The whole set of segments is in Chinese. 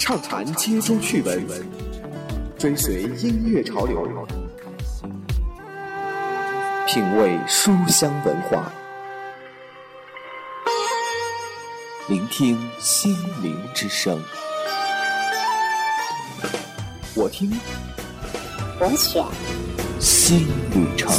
畅谈街中趣闻，追随音乐潮流，品味书香文化，聆听心灵之声。我听，我选，新旅程。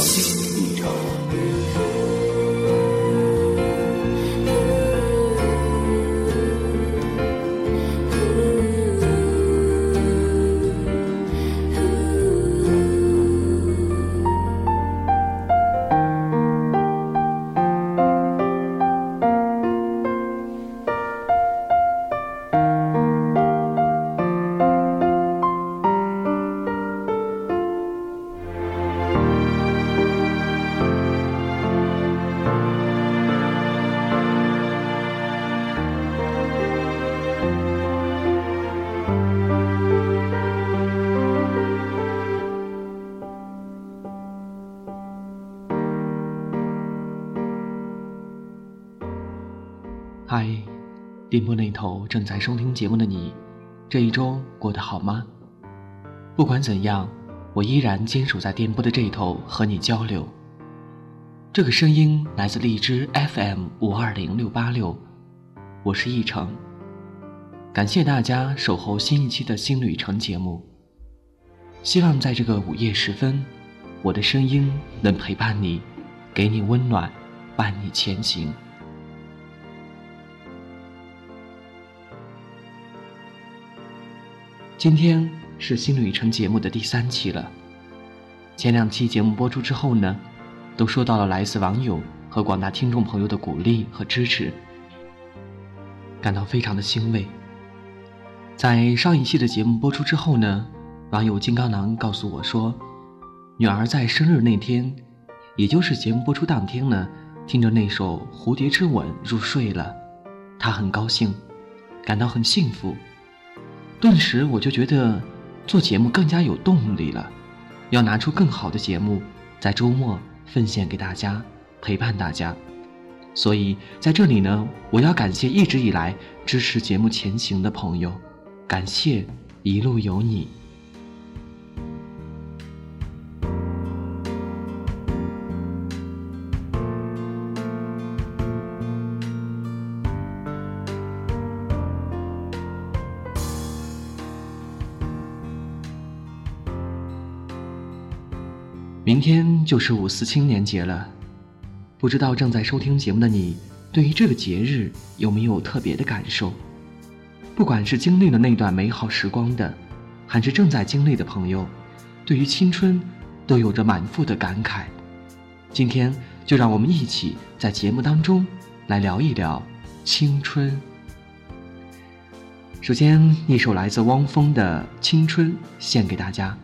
电波那头正在收听节目的你，这一周过得好吗？不管怎样，我依然坚守在电波的这一头和你交流。这个声音来自荔枝 FM 五二零六八六，我是易成。感谢大家守候新一期的新旅程节目。希望在这个午夜时分，我的声音能陪伴你，给你温暖，伴你前行。今天是新旅程节目的第三期了。前两期节目播出之后呢，都收到了来自网友和广大听众朋友的鼓励和支持，感到非常的欣慰。在上一期的节目播出之后呢，网友金刚狼告诉我说，女儿在生日那天，也就是节目播出当天呢，听着那首《蝴蝶之吻》入睡了，她很高兴，感到很幸福。顿时我就觉得做节目更加有动力了，要拿出更好的节目，在周末奉献给大家，陪伴大家。所以在这里呢，我要感谢一直以来支持节目前行的朋友，感谢一路有你。明天就是五四青年节了，不知道正在收听节目的你，对于这个节日有没有特别的感受？不管是经历了那段美好时光的，还是正在经历的朋友，对于青春都有着满腹的感慨。今天就让我们一起在节目当中来聊一聊青春。首先，一首来自汪峰的《青春》献给大家。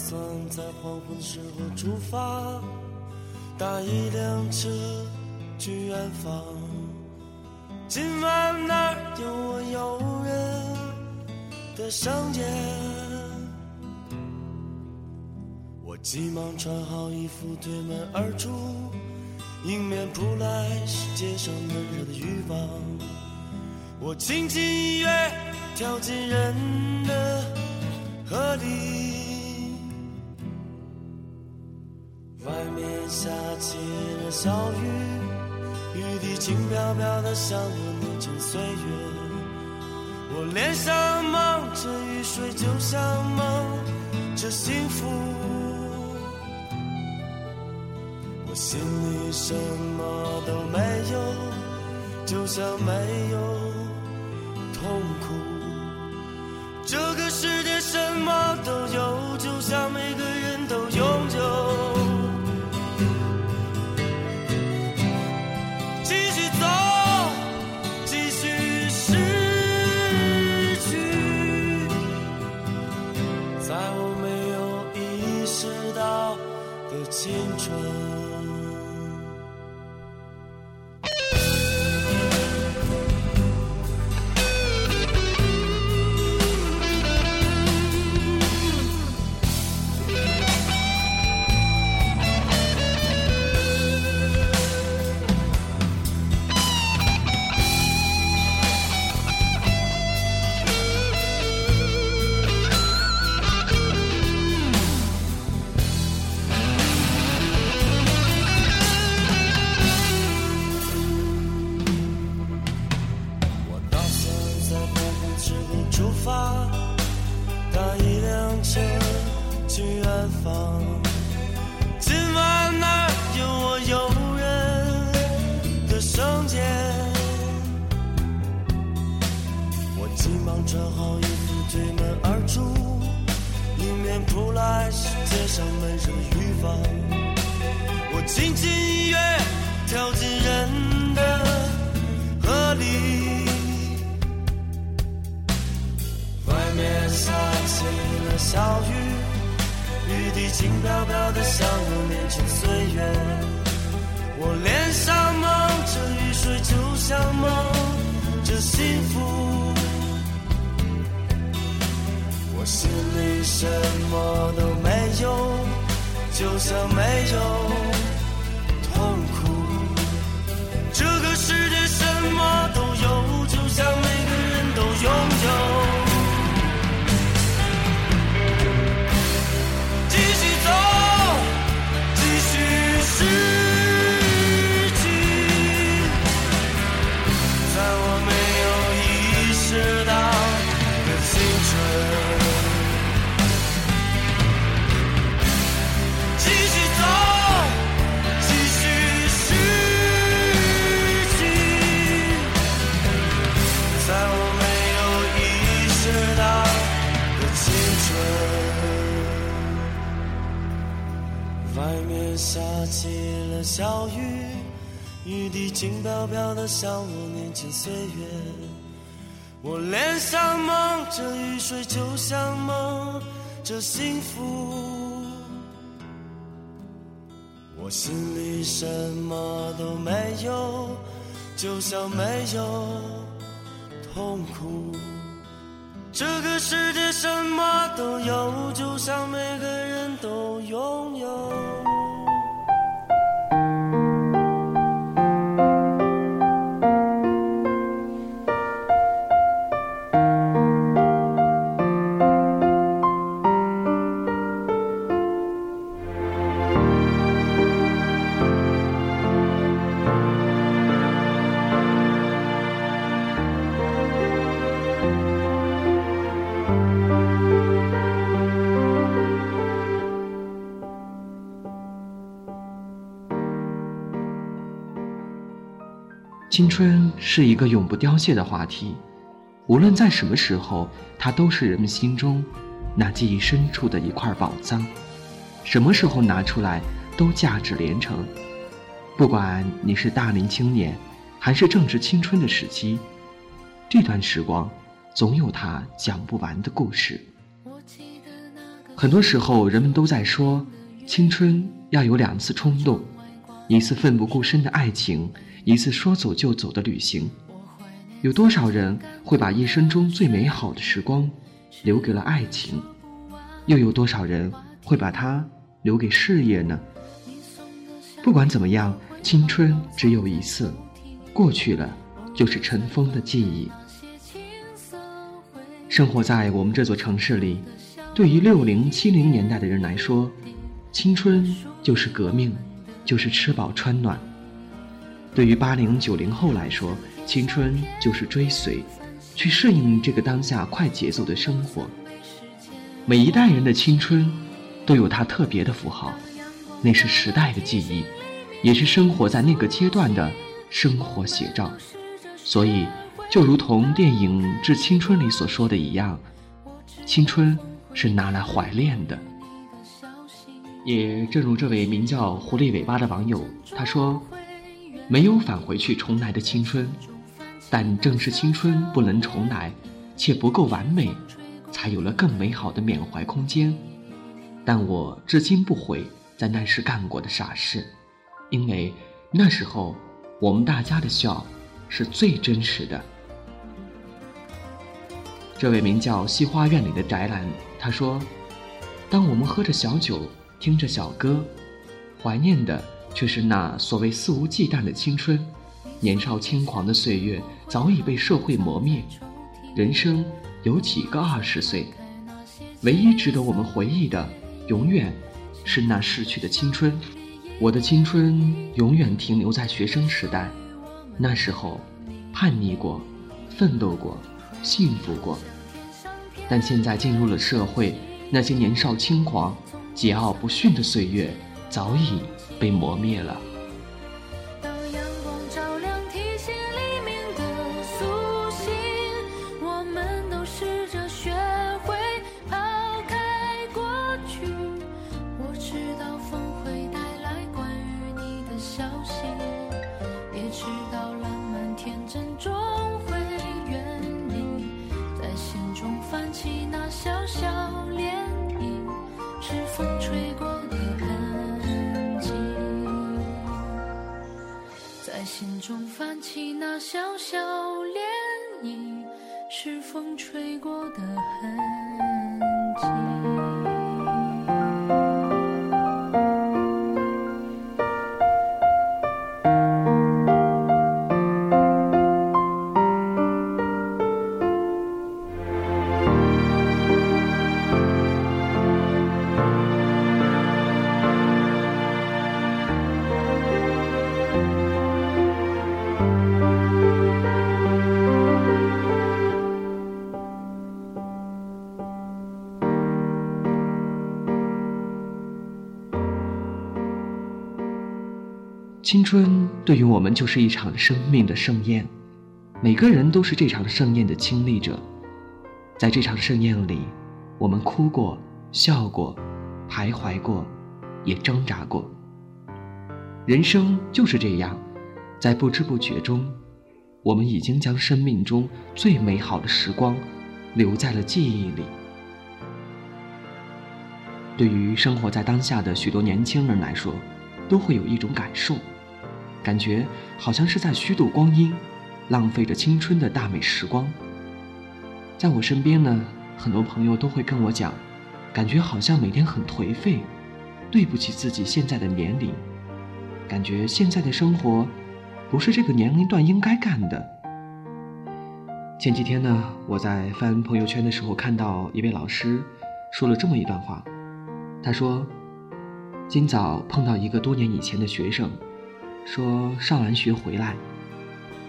打算在黄昏时候出发，搭一辆车去远方。今晚那儿有我诱人的香烟。我急忙穿好衣服，推门而出，迎面扑来是街上闷热的欲望。我轻轻一跃，跳进人的河里。外面下起了小雨，雨滴轻飘飘的像我年轻岁月。我脸上蒙着雨水，就像蒙着幸福。我心里什么都没有，就像没有痛苦。这个世界什么都有，就像每个人青春。穿好衣服，推门而出，迎面扑来是街上闷热雨放。我轻轻一跃，跳进人的河里。外面下起了小雨，雨滴轻飘飘的，像我年轻岁月。我脸上蒙着雨水，就像蒙着幸福。我心里什么都没有，就像没有痛苦。这个世界什么都有，就像每个人都拥有。岁月。我脸上蒙着雨水，就像蒙着幸福。我心里什么都没有，就像没有痛苦。这个世界什么都有，就像每个人都青春是一个永不凋谢的话题，无论在什么时候，它都是人们心中那记忆深处的一块宝藏。什么时候拿出来，都价值连城。不管你是大龄青年，还是正值青春的时期，这段时光总有它讲不完的故事。很多时候，人们都在说，青春要有两次冲动，一次奋不顾身的爱情。一次说走就走的旅行，有多少人会把一生中最美好的时光留给了爱情？又有多少人会把它留给事业呢？不管怎么样，青春只有一次，过去了就是尘封的记忆。生活在我们这座城市里，对于六零七零年代的人来说，青春就是革命，就是吃饱穿暖。对于八零九零后来说，青春就是追随，去适应这个当下快节奏的生活。每一代人的青春，都有它特别的符号，那是时代的记忆，也是生活在那个阶段的生活写照。所以，就如同电影《致青春》里所说的一样，青春是拿来怀恋的。也正如这位名叫“狐狸尾巴”的网友他说。没有返回去重来的青春，但正是青春不能重来，且不够完美，才有了更美好的缅怀空间。但我至今不悔在那时干过的傻事，因为那时候我们大家的笑是最真实的。这位名叫西花院里的宅男他说：“当我们喝着小酒，听着小歌，怀念的。”却是那所谓肆无忌惮的青春，年少轻狂的岁月早已被社会磨灭。人生有几个二十岁？唯一值得我们回忆的，永远是那逝去的青春。我的青春永远停留在学生时代，那时候叛逆过，奋斗过，幸福过。但现在进入了社会，那些年少轻狂，桀骜不驯的岁月早已被磨灭了。青春对于我们就是一场生命的盛宴，每个人都是这场盛宴的亲历者。在这场盛宴里，我们哭过、笑过、徘徊过，也挣扎过。人生就是这样，在不知不觉中，我们已经将生命中最美好的时光留在了记忆里。对于生活在当下的许多年轻人来说，都会有一种感受，感觉好像是在虚度光阴，浪费着青春的大美时光。在我身边呢，很多朋友都会跟我讲，感觉好像每天很颓废，对不起自己现在的年龄，感觉现在的生活不是这个年龄段应该干的。前几天呢，我在翻朋友圈的时候，看到一位老师说了这么一段话，他说。今早碰到一个多年以前的学生，说上完学回来，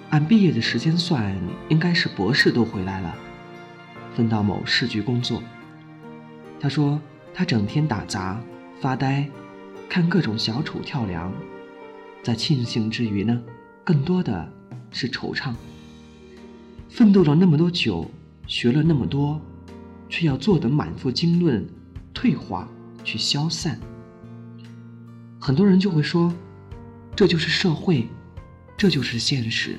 按毕业的时间算，应该是博士都回来了，分到某市局工作。他说他整天打杂发呆，看各种小丑跳梁，在庆幸之余呢，更多的是惆怅。奋斗了那么多久，学了那么多，却要坐等满腹经纶，退化去消散。很多人就会说，这就是社会，这就是现实。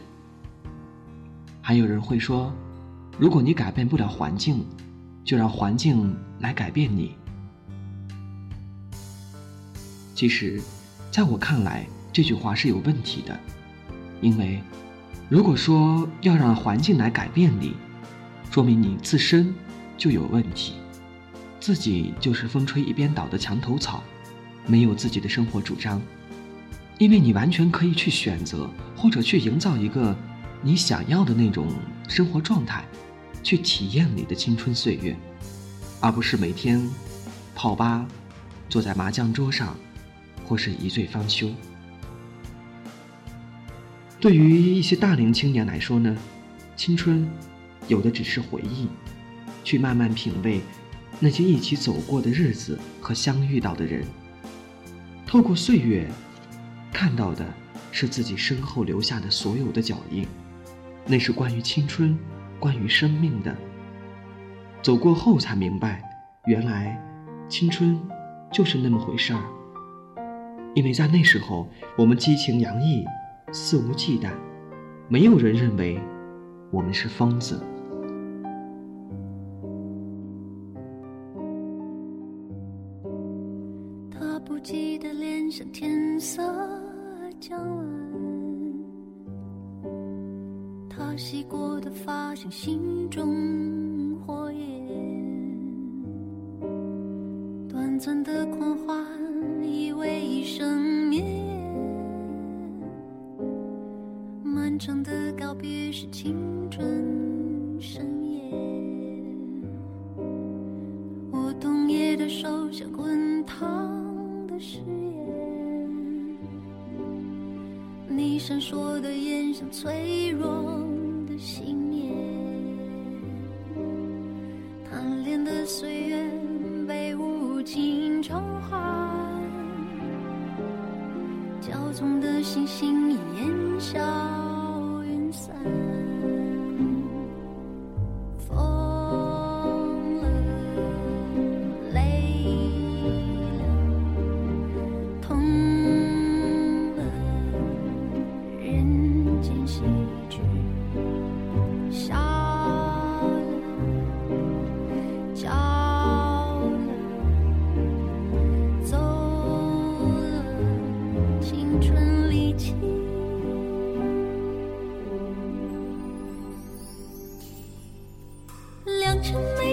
还有人会说，如果你改变不了环境，就让环境来改变你。其实，在我看来，这句话是有问题的，因为如果说要让环境来改变你，说明你自身就有问题，自己就是风吹一边倒的墙头草。没有自己的生活主张，因为你完全可以去选择，或者去营造一个你想要的那种生活状态，去体验你的青春岁月，而不是每天泡吧，坐在麻将桌上，或是一醉方休。对于一些大龄青年来说呢，青春有的只是回忆，去慢慢品味那些一起走过的日子和相遇到的人。透过岁月，看到的是自己身后留下的所有的脚印，那是关于青春，关于生命的。走过后才明白，原来青春就是那么回事儿。因为在那时候，我们激情洋溢，肆无忌惮，没有人认为我们是疯子。是青春盛宴，我冬夜的手像滚烫的誓言。你闪烁的眼像脆弱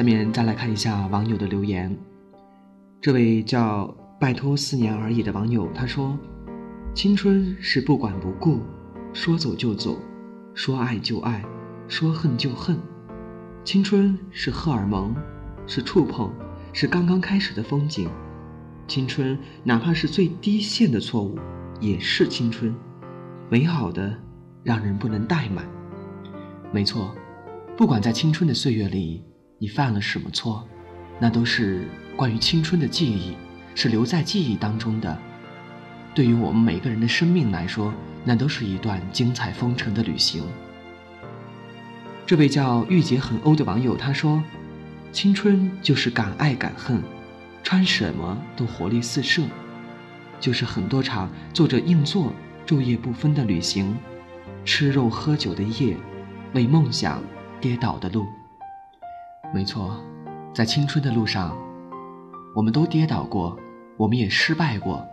下面再来看一下网友的留言。这位叫“拜托四年而已”的网友他说：“青春是不管不顾，说走就走，说爱就爱，说恨就恨。青春是荷尔蒙，是触碰，是刚刚开始的风景。青春哪怕是最低线的错误，也是青春，美好的让人不能怠慢。没错，不管在青春的岁月里。”你犯了什么错？那都是关于青春的记忆，是留在记忆当中的。对于我们每个人的生命来说，那都是一段精彩纷呈的旅行。这位叫御姐很欧的网友他说：“青春就是敢爱敢恨，穿什么都活力四射，就是很多场坐着硬座、昼夜不分的旅行，吃肉喝酒的夜，为梦想跌倒的路。”没错，在青春的路上，我们都跌倒过，我们也失败过，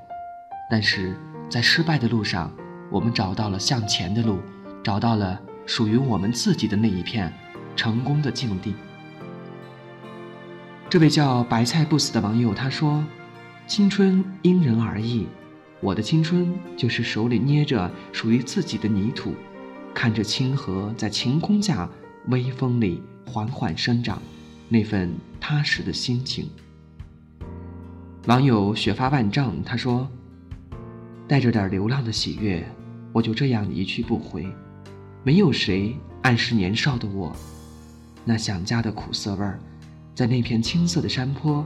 但是在失败的路上，我们找到了向前的路，找到了属于我们自己的那一片成功的境地。这位叫白菜不死的网友他说：“青春因人而异，我的青春就是手里捏着属于自己的泥土，看着清河在晴空下微风里。”缓缓生长，那份踏实的心情。网友雪发万丈，他说：“带着点流浪的喜悦，我就这样一去不回。没有谁暗示年少的我，那想家的苦涩味儿，在那片青色的山坡，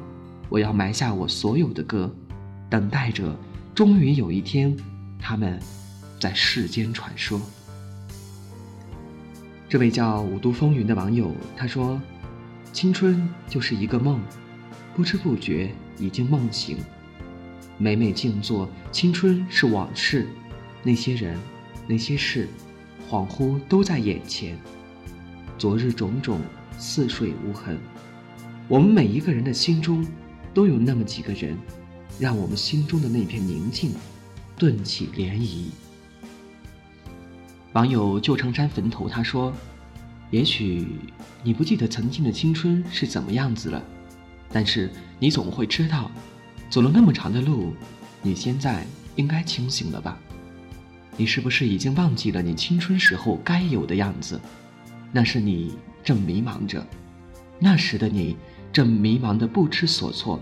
我要埋下我所有的歌，等待着，终于有一天，他们在世间传说。”这位叫五都风云的网友他说：“青春就是一个梦，不知不觉已经梦醒。每每静坐，青春是往事，那些人，那些事，恍惚都在眼前。昨日种种，似水无痕。我们每一个人的心中，都有那么几个人，让我们心中的那片宁静，顿起涟漪。”网友旧城山坟头他说：“也许你不记得曾经的青春是怎么样子了，但是你总会知道，走了那么长的路，你现在应该清醒了吧？你是不是已经忘记了你青春时候该有的样子？那是你正迷茫着，那时的你正迷茫的不知所措，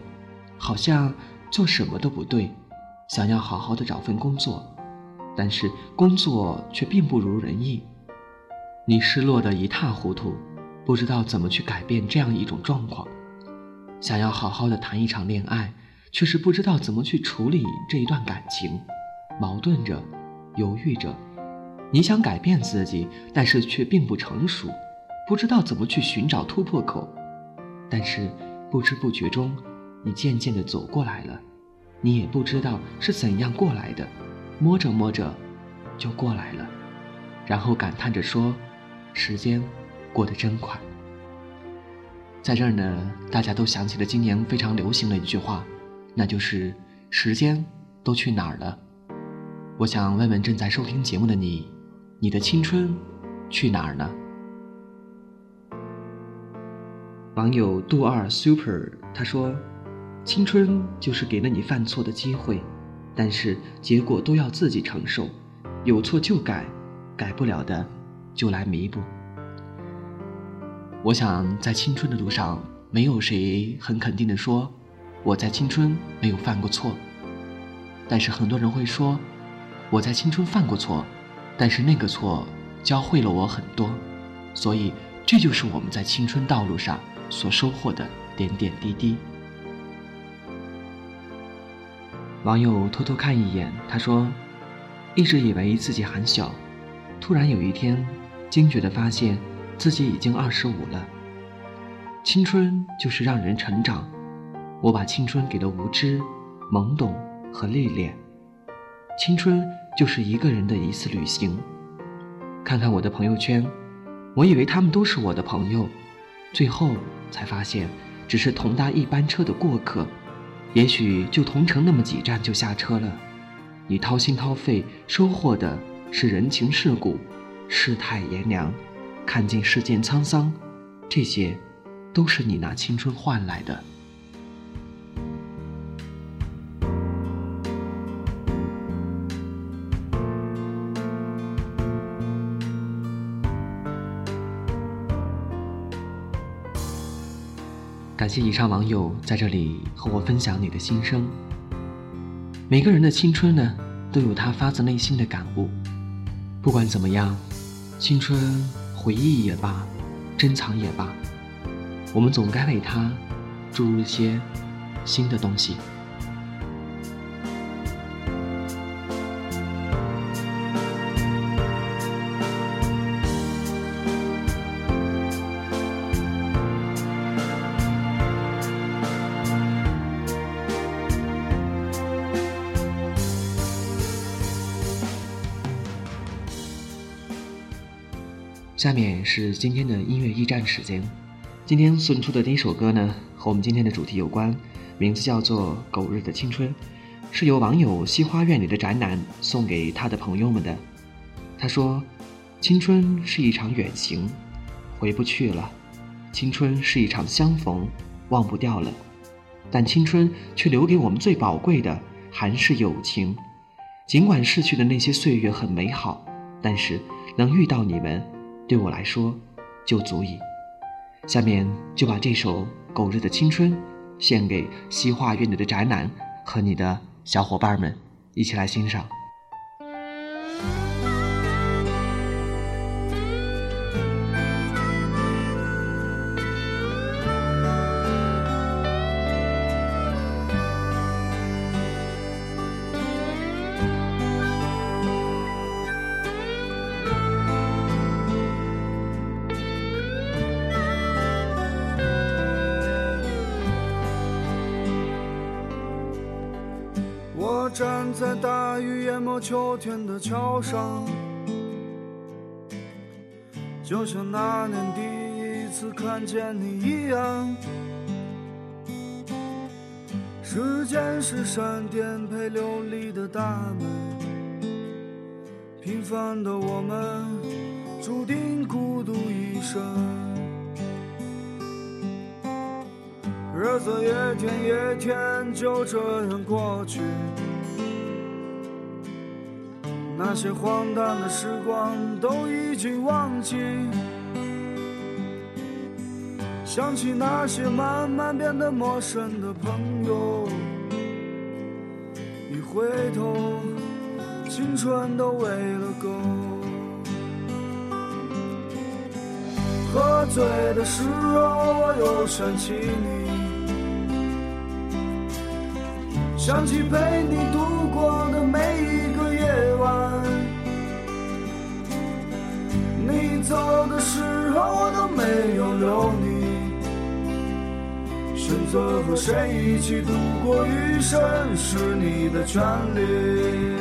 好像做什么都不对，想要好好的找份工作，但是工作却并不如人意。你失落的一塌糊涂，不知道怎么去改变这样一种状况。想要好好的谈一场恋爱，却是不知道怎么去处理这一段感情，矛盾着，犹豫着。你想改变自己，但是却并不成熟，不知道怎么去寻找突破口。但是不知不觉中，你渐渐的走过来了，你也不知道是怎样过来的，摸着摸着，就过来了，然后感叹着说。时间过得真快，在这儿呢，大家都想起了今年非常流行的一句话，那就是“时间都去哪儿了？”我想问问正在收听节目的你，你的青春去哪儿呢？网友杜二 super 他说：“青春就是给了你犯错的机会，但是结果都要自己承受，有错就改，改不了的。”就来弥补。我想，在青春的路上，没有谁很肯定的说，我在青春没有犯过错。但是很多人会说，我在青春犯过错，但是那个错教会了我很多。所以，这就是我们在青春道路上所收获的点点滴滴。网友偷偷看一眼，他说，一直以为自己很小，突然有一天。惊觉地发现，自己已经二十五了。青春就是让人成长，我把青春给了无知、懵懂和历练。青春就是一个人的一次旅行。看看我的朋友圈，我以为他们都是我的朋友，最后才发现，只是同搭一班车的过客。也许就同城那么几站就下车了。你掏心掏肺收获的是人情世故。世态炎凉，看尽世间沧桑，这些，都是你拿青春换来的。感谢以上网友在这里和我分享你的心声。每个人的青春呢，都有他发自内心的感悟。不管怎么样。青春回忆也罢，珍藏也罢，我们总该为它注入一些新的东西。下面是今天的音乐驿站时间。今天送出的第一首歌呢，和我们今天的主题有关，名字叫做《狗日的青春》，是由网友西花院里的宅男送给他的朋友们的。他说：“青春是一场远行，回不去了；青春是一场相逢，忘不掉了。但青春却留给我们最宝贵的，还是友情。尽管逝去的那些岁月很美好，但是能遇到你们。”对我来说，就足以。下面就把这首《狗日的青春》献给西化院里的宅男和你的小伙伴们，一起来欣赏。在大雨淹没秋天的桥上，就像那年第一次看见你一样。时间是扇颠沛流离的大门，平凡的我们注定孤独一生。日子一天一天就这样过去，那些荒诞的时光都已经忘记。想起那些慢慢变得陌生的朋友，一回头，青春都喂了狗。喝醉的时候，我又想起你，想起陪你度过的每一个夜晚。你走的时候，我都没有留你。选择和谁一起度过余生，是你的权利。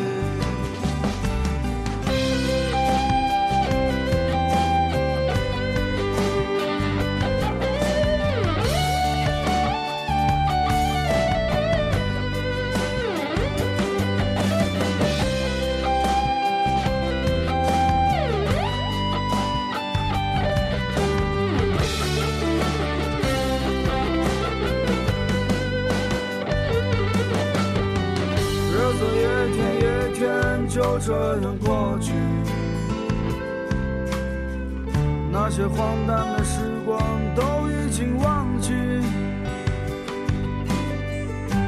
日子一天一天就这样过去，那些荒诞的时光都已经忘记。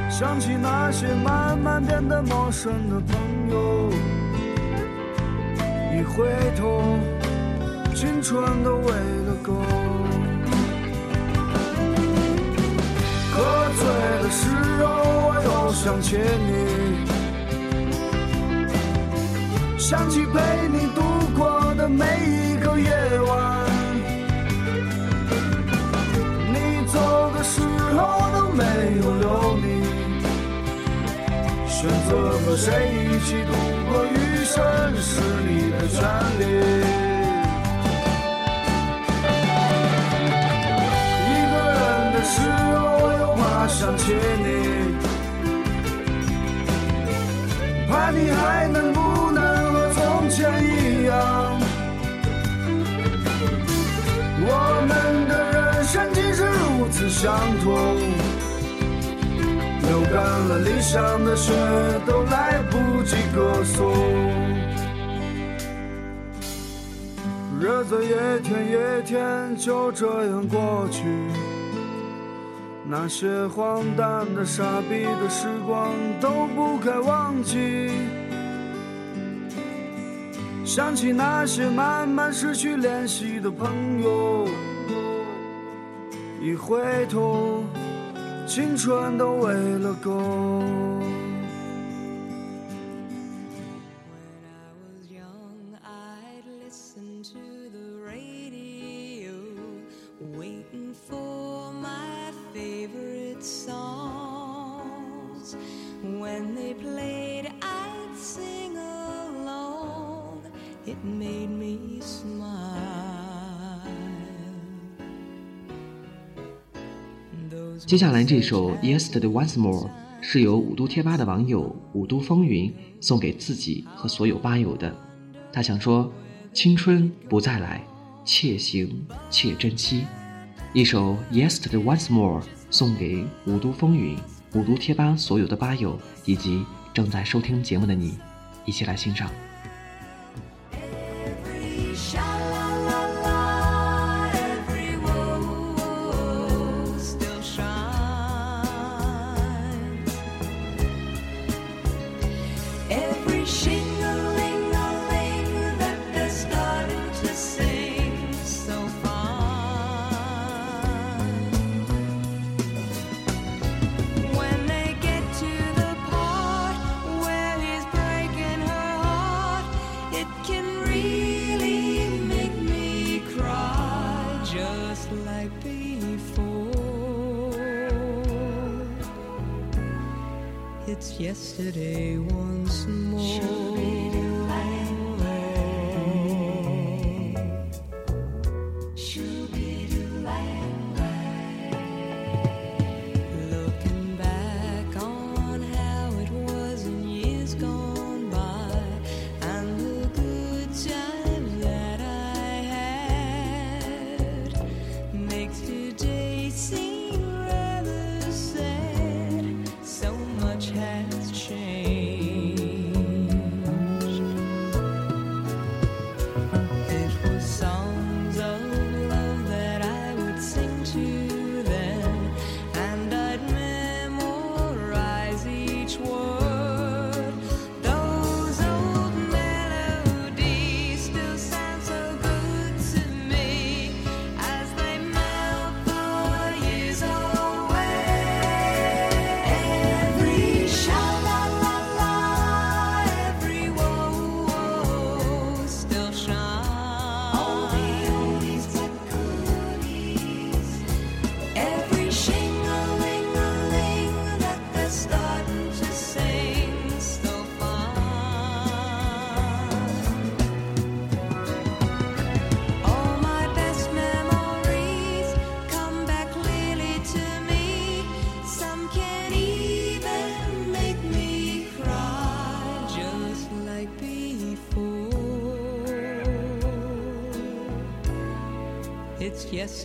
想起那些慢慢变得陌生的朋友，一回头，青春都喂了狗。喝醉的时候，我想起你，想起陪你度过的每一个夜晚。你走的时候，我都没有留你。选择和谁一起度过余生，是你的权利。一个人的时候，我又怕想起你，那你还能不能和从前一样。我们的人生竟是如此相同，流干了理想的血，都来不及歌颂。日子一天一天就这样过去，那些荒诞的、傻逼的时光都不该忘记。想起那些慢慢失去联系的朋友，一回头，青春都喂了狗。接下来这首《Yesterday Once More》是由五都贴吧的网友五都风云送给自己和所有吧友的。他想说：青春不再来，且行且珍惜。一首《Yesterday Once More》送给五都风云、五都贴吧所有的吧友以及正在收听节目的你，一起来欣赏。It's yesterday once more.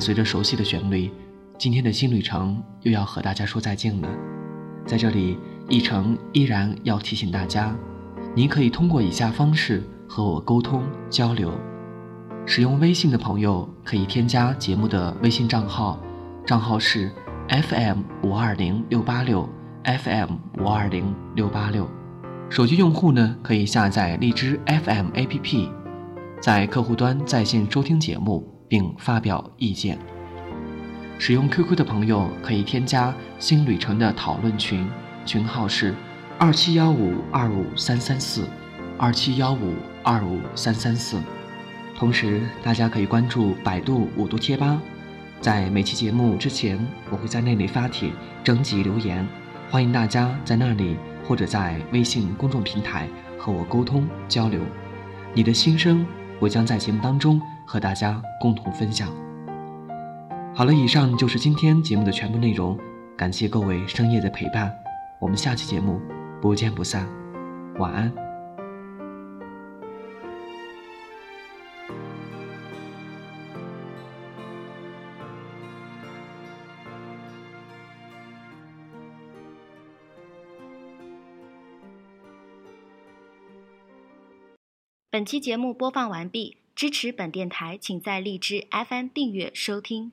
随着熟悉的旋律，今天的新旅程又要和大家说再见了。在这里，一程依然要提醒大家，您可以通过以下方式和我沟通交流。使用微信的朋友可以添加节目的微信账号，账号是 FM 五二零六八六 FM 五二零六八六。手机用户呢，可以下载荔枝 FM APP，在客户端在线收听节目并发表意见。使用 QQ 的朋友可以添加新旅程的讨论群，群号是二七幺五二五三三四，二七幺五二五三三四。同时，大家可以关注百度五度贴吧，在每期节目之前，我会在那里发帖征集留言，欢迎大家在那里或者在微信公众平台和我沟通交流。你的心声，我将在节目当中和大家共同分享。好了，以上就是今天节目的全部内容，感谢各位深夜的陪伴，我们下期节目不见不散，晚安。本期节目播放完毕，支持本电台，请在荔枝 FM 订阅收听。